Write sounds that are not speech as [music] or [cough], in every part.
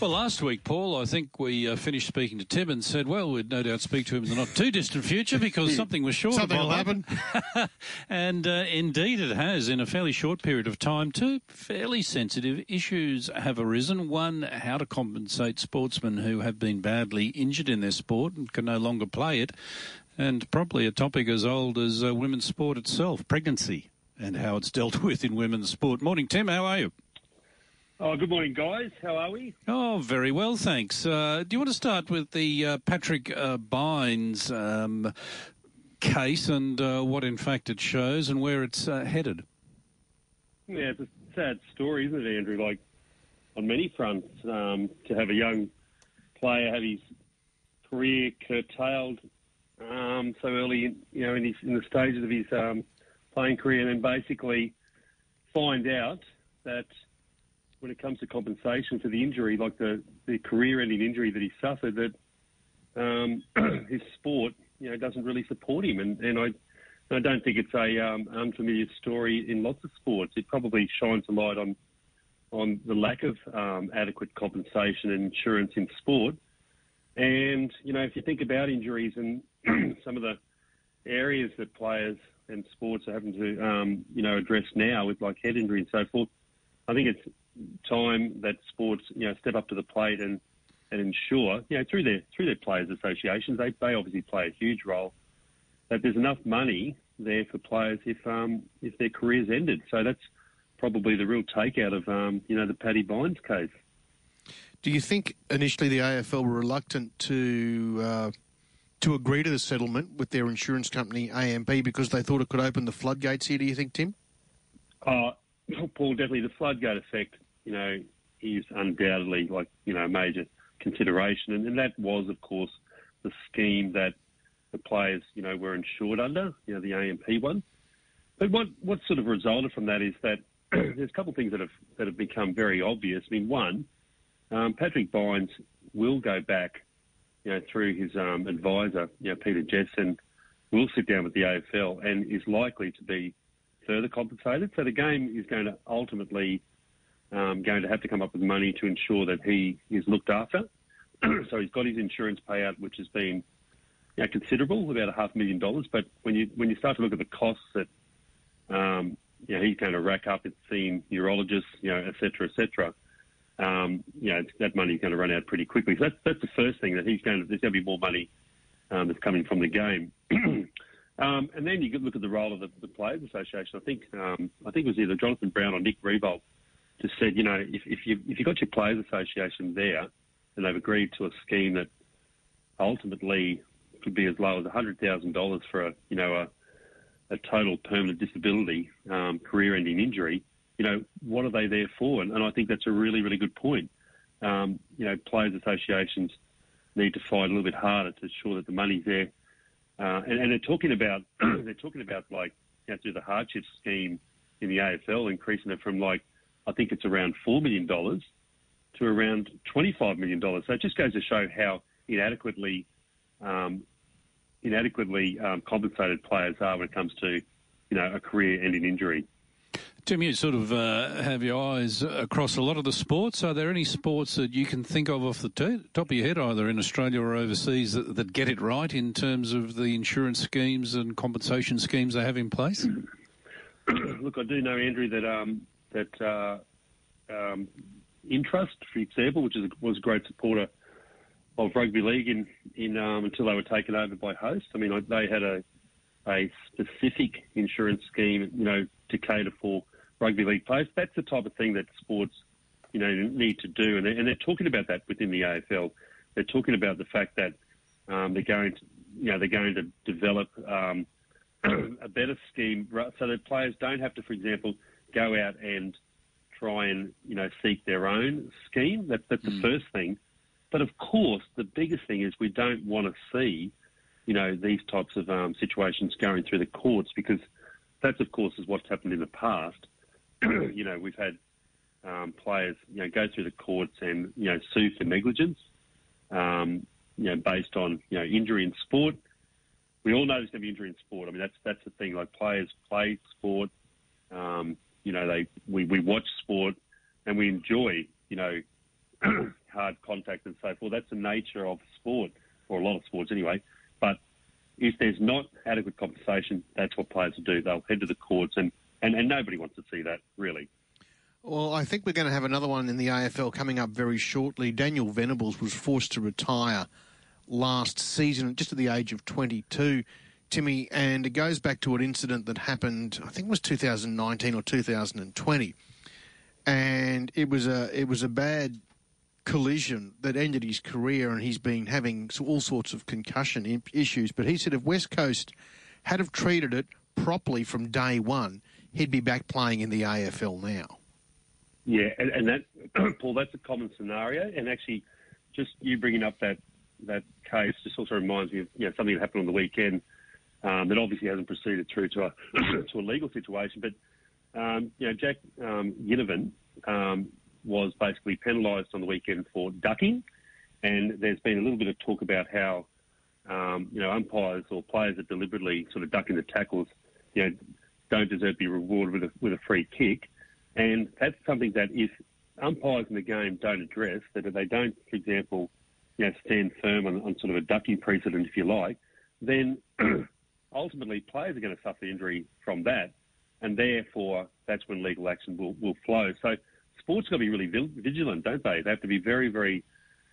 Well, last week, Paul, I think we uh, finished speaking to Tim and said, well, we'd no doubt speak to him in the not too distant future because [laughs] something was sure Something to will happen. [laughs] and uh, indeed it has in a fairly short period of time. Two fairly sensitive issues have arisen. One, how to compensate sportsmen who have been badly injured in their sport and can no longer play it. And probably a topic as old as uh, women's sport itself, pregnancy, and how it's dealt [laughs] with in women's sport. Morning, Tim. How are you? Oh, good morning, guys. How are we? Oh, very well, thanks. Uh, do you want to start with the uh, Patrick uh, Bynes um, case and uh, what, in fact, it shows and where it's uh, headed? Yeah, it's a sad story, isn't it, Andrew? Like, on many fronts, um, to have a young player have his career curtailed um, so early, in, you know, in, his, in the stages of his um, playing career, and then basically find out that when it comes to compensation for the injury, like the, the career-ending injury that he suffered, that um, [clears throat] his sport, you know, doesn't really support him. And, and I, I don't think it's a um, unfamiliar story in lots of sports. It probably shines a light on on the lack of um, adequate compensation and insurance in sport. And you know, if you think about injuries and [clears throat] some of the areas that players and sports are having to, um, you know, address now with like head injury and so forth, I think it's time that sports, you know, step up to the plate and, and ensure, you know, through their through their players' associations, they, they obviously play a huge role. That there's enough money there for players if um, if their careers ended. So that's probably the real takeout of um, you know the Paddy Bynes case. Do you think initially the AFL were reluctant to uh, to agree to the settlement with their insurance company AMP because they thought it could open the floodgates here? Do you think, Tim? Uh, Paul, definitely the floodgate effect, you know, is undoubtedly like, you know, a major consideration. And, and that was, of course, the scheme that the players, you know, were insured under, you know, the AMP one. But what, what sort of resulted from that is that [clears throat] there's a couple of things that have, that have become very obvious. I mean, one, um, Patrick Bynes will go back, you know, through his um, advisor, you know, Peter Jessen, will sit down with the AFL and is likely to be further compensated. So the game is going to ultimately um, going to have to come up with money to ensure that he is looked after. [clears throat] so he's got his insurance payout, which has been you know, considerable, about a half million dollars. But when you when you start to look at the costs that um, you know, he's going to rack up, it's seeing neurologists, you know, et cetera, et cetera. Um, you know, that money's going to run out pretty quickly. So that's, that's the first thing that he's going to, there's going to be more money um, that's coming from the game. [clears throat] Um, and then you look at the role of the, the Players Association. I think um, I think it was either Jonathan Brown or Nick Riewoldt just said, you know, if, if you if you got your Players Association there, and they've agreed to a scheme that ultimately could be as low as hundred thousand dollars for a you know a, a total permanent disability, um, career-ending injury. You know, what are they there for? And, and I think that's a really really good point. Um, you know, Players Associations need to fight a little bit harder to ensure that the money's there uh, and, and, they're talking about [clears throat] they're talking about like you know, through the hardship scheme in the AFL, increasing it from like I think it's around four million dollars to around twenty five million dollars. So it just goes to show how inadequately um, inadequately um, compensated players are when it comes to you know a career-ending injury. Tim, you sort of uh, have your eyes across a lot of the sports. Are there any sports that you can think of off the t- top of your head, either in Australia or overseas, that, that, get it right in terms of the insurance schemes and compensation schemes they have in place? [clears throat] Look, I do know, Andrew, that um, that uh, um, Intrust, for example, which is, was a great supporter of rugby league in, in um, until they were taken over by Host. I mean, they had a a specific insurance scheme, you know, to cater for rugby league players. That's the type of thing that sports, you know, need to do, and they're, and they're talking about that within the AFL. They're talking about the fact that um, they're going to, you know, they're going to develop um, [clears throat] a better scheme so that players don't have to, for example, go out and try and you know seek their own scheme. That, that's the mm. first thing. But of course, the biggest thing is we don't want to see, you know, these types of um, situations going through the courts because that's of course is what's happened in the past. [clears throat] you know, we've had um, players, you know, go through the courts and you know sue for negligence, um, you know, based on you know injury in sport. We all know there's going to be injury in sport. I mean, that's that's the thing. Like players play sport. Um, you know, they we, we watch sport and we enjoy, you know, [clears throat] hard contact and so forth. That's the nature of sport, or a lot of sports anyway. But if there's not adequate compensation, that's what players will do. They'll head to the courts, and, and, and nobody wants to see that, really. Well, I think we're going to have another one in the AFL coming up very shortly. Daniel Venables was forced to retire last season, just at the age of 22, Timmy, and it goes back to an incident that happened, I think it was 2019 or 2020, and it was a it was a bad collision that ended his career, and he's been having all sorts of concussion issues. But he said if West Coast had have treated it properly from day one, he'd be back playing in the AFL now. Yeah, and, and that, [clears throat] Paul, that's a common scenario. And actually, just you bringing up that that case just also reminds me of you know something that happened on the weekend um, that obviously hasn't proceeded through to a [coughs] to a legal situation. But um, you know, Jack um, Ginnivan um, was basically penalised on the weekend for ducking, and there's been a little bit of talk about how um, you know umpires or players that deliberately sort of duck into tackles, you know, don't deserve to be rewarded with a with a free kick, and that's something that if umpires in the game don't address, that if they don't, for example, you know, stand firm on, on sort of a ducking precedent, if you like, then ultimately players are going to suffer injury from that, and therefore that's when legal action will, will flow. So sports got to be really vigilant, don't they? They have to be very, very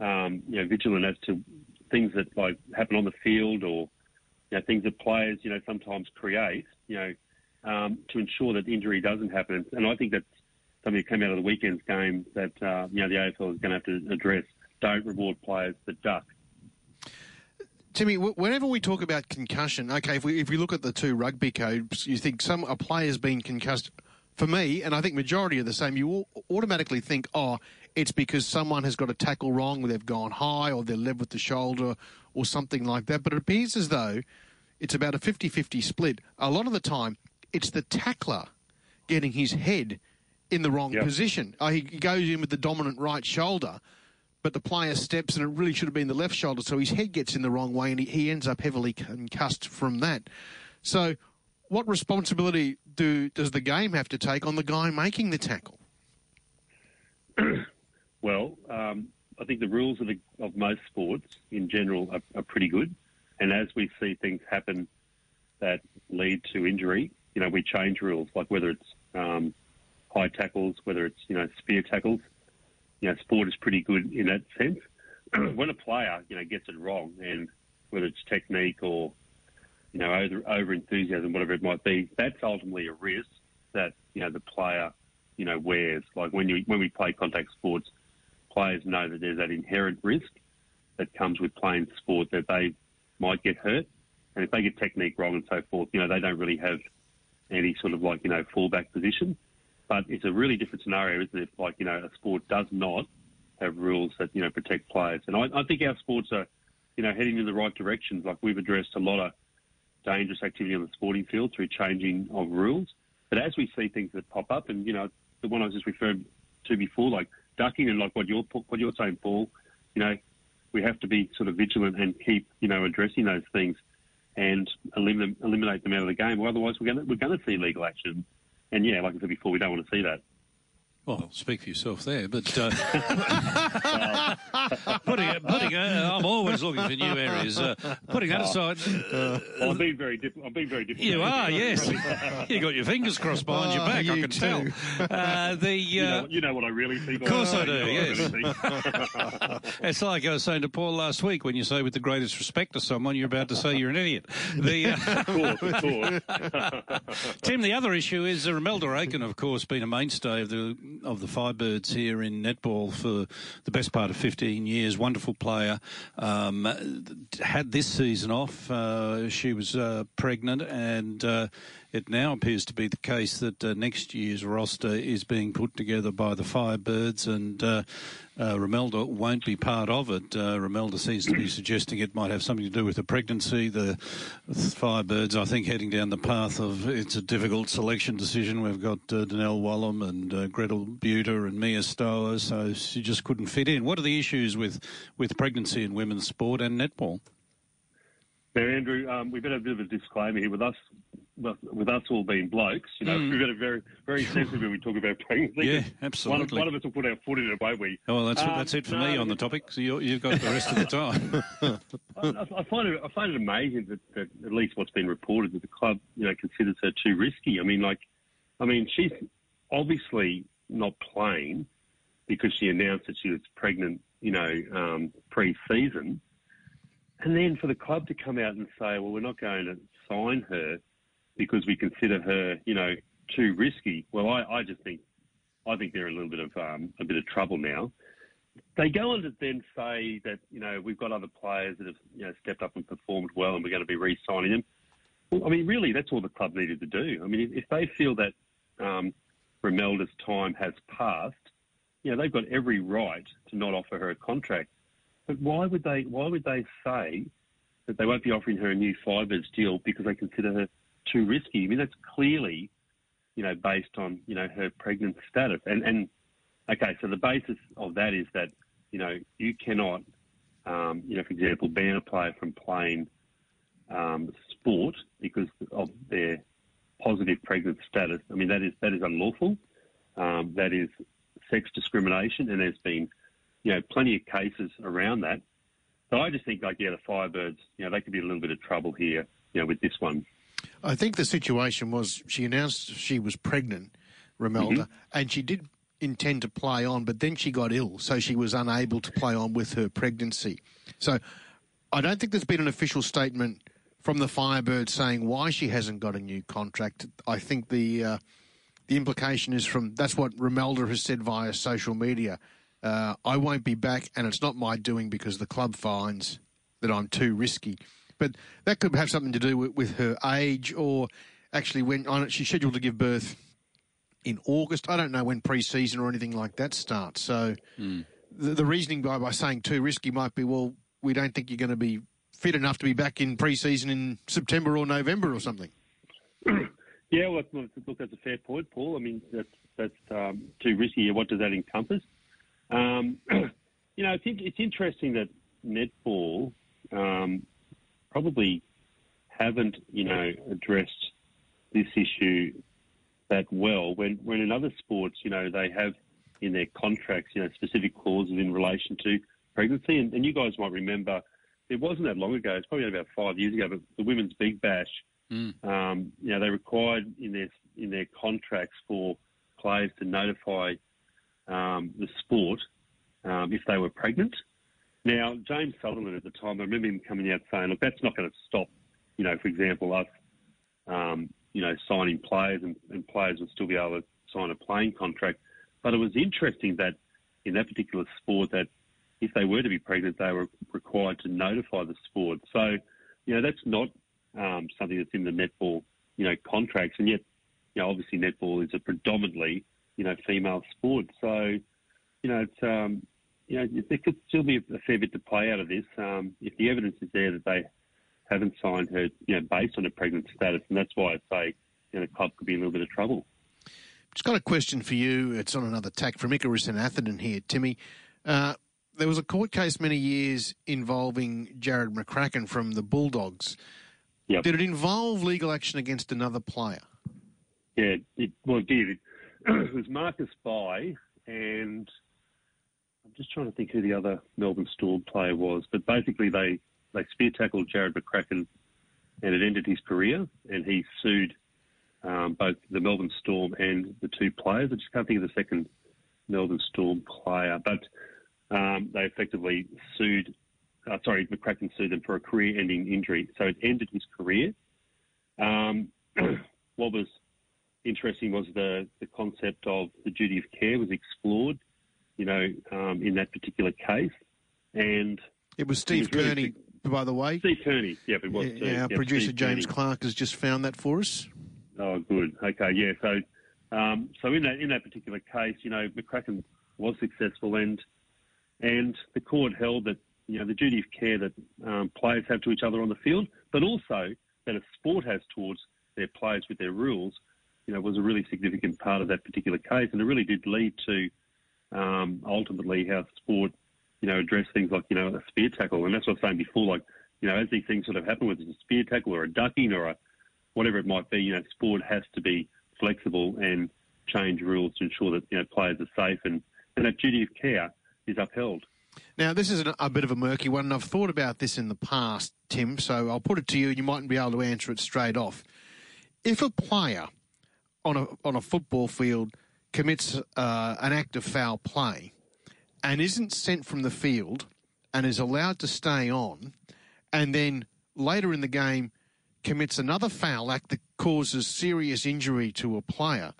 um, you know vigilant as to things that like happen on the field or you know, things that players you know sometimes create, you know, um, to ensure that injury doesn't happen. And I think that's something that came out of the weekend's game that uh, you know the AFL is going to have to address. Don't reward players that duck. Timmy, whenever we talk about concussion, okay, if we if we look at the two rugby codes, you think some a player's been concussed. For me, and I think majority are the same, you automatically think, oh, it's because someone has got a tackle wrong, they've gone high, or they're led with the shoulder, or something like that. But it appears as though it's about a 50-50 split. A lot of the time, it's the tackler getting his head in the wrong yep. position. Oh, he goes in with the dominant right shoulder, but the player steps and it really should have been the left shoulder, so his head gets in the wrong way and he, he ends up heavily concussed from that. So, what responsibility do does the game have to take on the guy making the tackle? [clears throat] well, um, I think the rules of, the, of most sports in general are, are, pretty good, and as we see things happen that lead to injury, you know, we change rules, like whether it's um, high tackles, whether it's you know spear tackles you know, sport is pretty good in that sense. [clears throat] when a player, you know, gets it wrong, and whether it's technique or, you know, over, over enthusiasm, whatever it might be, that's ultimately a risk that you know the player, you know, wears. Like when you when we play contact sports, players know that there's that inherent risk that comes with playing sport that they might get hurt, and if they get technique wrong and so forth, you know, they don't really have any sort of like you know fallback position. But it's a really different scenario, isn't it? Like, you know, a sport does not have rules that, you know, protect players. And I, I think our sports are, you know, heading in the right directions. Like we've addressed a lot of dangerous activity on the sporting field through changing of rules. But as we see things that pop up, and you know, the one I was just referring to before, like ducking and like what you're what you're saying, Paul, you know, we have to be sort of vigilant and keep you know addressing those things and eliminate eliminate them out of the game. Or otherwise, we're going to we're going to see legal action and yeah, like I said before, we don't want to see that. Well, speak for yourself there, but uh, [laughs] [laughs] putting, putting uh, I'm always looking for new areas. Uh, putting that aside, uh, I'm being very different. I'm being very different. You are, yes. [laughs] you got your fingers crossed behind your oh, back. I can too. tell. Uh, the you know, uh, you, know, what I really think. Of course I do. Yes. I it's like I was saying to Paul last week when you say with the greatest respect to someone, you're about to say you're an idiot. The, of course, of course. Tim, the other issue is uh, Romelda Aiken, of course, been a mainstay of the of the Firebirds here in netball for the best part of 15 years. Wonderful player. Um, had this season off. Uh, she was uh, pregnant and uh, it now appears to be the case that uh, next year's roster is being put together by the Firebirds, and uh, Romelda won't be part of it. Uh, Romelda seems to be suggesting it might have something to do with the pregnancy. The Firebirds, I think, heading down the path of it's a difficult selection decision. We've got uh, Donnell Wallam and uh, Gretel Bueta and Mia Stower, so she just couldn't fit in. What are the issues with, with pregnancy in women's sport and netball? Now, Andrew, um, we better have a bit of a disclaimer here with us. With us all being blokes, you know, mm. we've got a very, very [laughs] sensitive when we talk about pregnancy. Yeah, absolutely. One, one, of us will put our foot in it, won't we? Oh, well, that's um, that's it for no, me on the topic. So you have got the rest of the [laughs] time. I, I, find it, I find it amazing that, that, at least what's been reported that the club, you know, considers her too risky. I mean, like, I mean, she's obviously not playing because she announced that she was pregnant, you know, um, pre-season. And then for the club to come out and say, well, we're not going to sign her because we consider her, you know, too risky. Well, I, I just think, I think they're in a little bit of um, a bit of trouble now. They go on to then say that, you know, we've got other players that have, you know, stepped up and performed well and we're going to be re-signing them. Well, I mean, really, that's all the club needed to do. I mean, if they feel that um, Romelda's time has passed, you know, they've got every right to not offer her a contract. But why would they? Why would they say that they won't be offering her a new Firebirds deal because they consider her too risky? I mean, that's clearly, you know, based on you know her pregnant status. And and okay, so the basis of that is that you know you cannot, um, you know, for example, ban a player from playing um, sport because of their positive pregnant status. I mean, that is that is unlawful. Um, that is sex discrimination, and there's been you know, plenty of cases around that. So I just think, like, yeah, the Firebirds, you know, they could be a little bit of trouble here, you know, with this one. I think the situation was she announced she was pregnant, Romelda, mm-hmm. and she did intend to play on, but then she got ill, so she was unable to play on with her pregnancy. So I don't think there's been an official statement from the Firebirds saying why she hasn't got a new contract. I think the uh, the implication is from that's what Romelda has said via social media uh, I won't be back, and it's not my doing because the club finds that I'm too risky. But that could have something to do with, with her age, or actually when on, she's scheduled to give birth in August. I don't know when pre-season or anything like that starts. So mm. the, the, reasoning by, by saying too risky might be, well, we don't think you're going to be fit enough to be back in pre-season in September or November or something. [clears throat] Yeah, well, look, that's a fair point, Paul. I mean, that's that's um, too risky. What does that encompass? Um, [clears throat] you know, it's, it's interesting that netball um, probably haven't, you know, addressed this issue that well. When when in other sports, you know, they have in their contracts, you know, specific clauses in relation to pregnancy. And, and you guys might remember, it wasn't that long ago. It's probably about five years ago. But the women's big bash, mm. um, you know, they required in their in their contracts for players to notify um, the sport um, if they were pregnant. Now, James Sutherland at the time, I remember him coming out saying, look, that's not going to stop, you know, for example, us, um, you know, signing players and, and players will still be able to sign a playing contract. But it was interesting that in that particular sport that if they were to be pregnant, they were required to notify the sport. So, you know, that's not um, something that's in the netball, you know, contracts. And yet, you know, obviously netball is a predominantly you know, female sport. So, you know, it's, um, you know, there could still be a fair bit to play out of this um, if the evidence is there that they haven't signed her, you know, based on her pregnant status, and that's why I say you know, the club could be in a little bit of trouble. Just got a question for you. It's on another tack from Icarus and Atherton here, Timmy. Uh, there was a court case many years involving Jarrod McCracken from the Bulldogs. Yep. Did it involve legal action against another player? Yeah, it, well, it did. [clears throat] it was Marcus Bai, and just trying to think who the other Melbourne Storm player was. But basically, they they spear tackled Jarrod McCracken, and it ended his career. And he sued um, both the Melbourne Storm and the two players. I just can't think of the second Melbourne Storm player, but um, they effectively sued. Uh, sorry, McCracken sued them for a career-ending injury, so it ended his career. Um, [clears throat] what was interesting was the, the concept of the duty of care was explored, you know, um, in that particular case. And it was Steve it was Kearney, by the way. Steve Kearney, yeah, it was. Yeah, our yeah, producer Steve James Kearney. Clark has just found that for us. Oh, good. Okay, yeah. So, um, so in that in that particular case, you know, McCracken was successful, and and the court held that you know the duty of care that um, players have to each other on the field, but also that a sport has towards their players with their rules you know, was a really significant part of that particular case, and it really did lead to um, ultimately how sport, you know, addressed things like you know a spear tackle, and that's what I was saying before. Like you know, as these things sort of happen, whether it's a spear tackle or a ducking or a whatever it might be, you know, sport has to be flexible and change rules to ensure that you know players are safe and, and that duty of care is upheld. Now, this is a bit of a murky one, and I've thought about this in the past, Tim, so I'll put it to you, and you mightn't be able to answer it straight off. If a player on a, on a football field commits uh, an act of foul play and isn't sent from the field and is allowed to stay on, and then later in the game commits another foul act that causes serious injury to a player,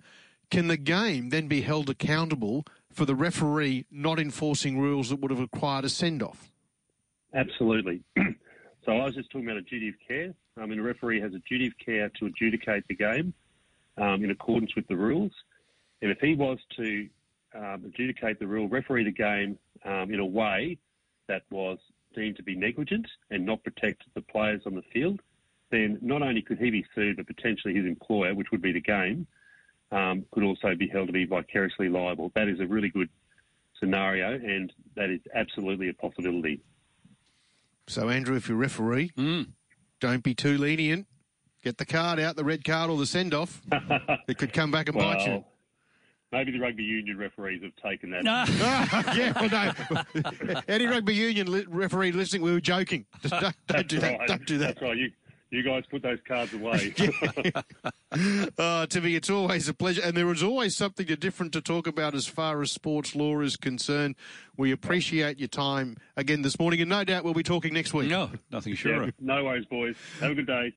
can the game then be held accountable for the referee not enforcing rules that would have required a send off? Absolutely. [clears throat] so I was just talking about a duty of care. I mean, a referee has a duty of care to adjudicate the game um, in accordance with the rules. And if he was to um, adjudicate the rule, referee the game um, in a way that was deemed to be negligent and not protect the players on the field, then not only could he be sued, but potentially his employer, which would be the game, um, could also be held to be vicariously liable. That is a really good scenario, and that is absolutely a possibility. So, Andrew, if you're referee, mm. don't be too lenient. Get the card out, the red card or the send off. [laughs] it could come back and well, bite you. Maybe the rugby union referees have taken that. No. [laughs] yeah, well, no. [laughs] Any rugby union li- referee listening, we were joking. [laughs] Just don't, don't do that. Right. Don't do that. That's right. You, you guys put those cards away. uh, Timmy, it's always a pleasure. And there is always something different to talk about as far as sports law is concerned. We appreciate your time again this morning, and no doubt we'll be talking next week. No, nothing sure. Yeah, no worries, boys. Have a good day.